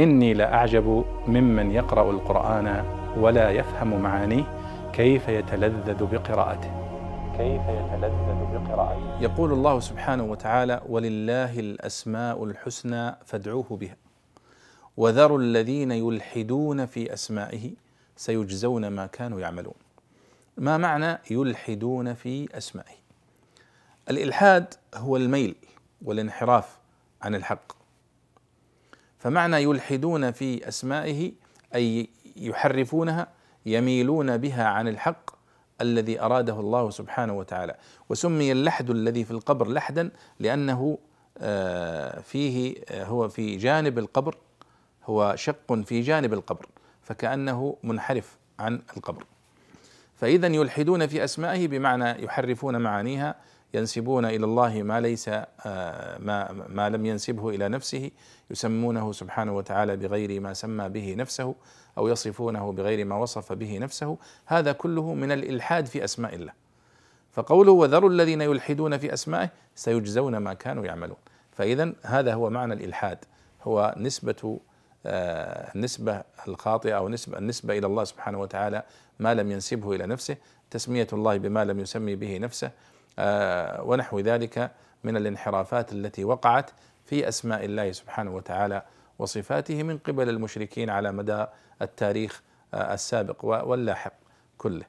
إني لأعجب ممن يقرأ القرآن ولا يفهم معانيه كيف يتلذذ بقراءته. كيف يتلذذ بقراءته. يقول الله سبحانه وتعالى ولله الأسماء الحسنى فادعوه بها وذروا الذين يلحدون في أسمائه سيجزون ما كانوا يعملون. ما معنى يلحدون في أسمائه؟ الإلحاد هو الميل والانحراف عن الحق. فمعنى يلحدون في أسمائه أي يحرفونها يميلون بها عن الحق الذي أراده الله سبحانه وتعالى. وسمي اللحد الذي في القبر لحدا لأنه آه، فيه آه، هو في جانب القبر هو شق في جانب القبر فكأنه منحرف عن القبر. فاذا يلحدون في أسمائه بمعنى يحرفون معانيها ينسبون إلى الله ما ليس آه، ما ما لم ينسبه إلى نفسه يسمونه سبحانه وتعالى بغير ما سمى به نفسه أو يصفونه بغير ما وصف به نفسه. هذا كله من الإلحاد في أسماء الله. فقوله وذروا الذين يلحدون في أسمائه سيجزون ما كانوا يعملون. فاذا هذا هو معنى الإلحاد. هو نسبة آه، النسبة الخاطئة أو نسبة النسبة إلى الله سبحانه وتعالى ما لم ينسبه إلى نفسه تسمية الله بما لم يسمي به نفسه. ونحو ذلك من الانحرافات التي وقعت في أسماء الله سبحانه وتعالى وصفاته من قبل المشركين على مدى التاريخ آه، السابق واللاحق كله.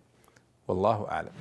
والله أعلم.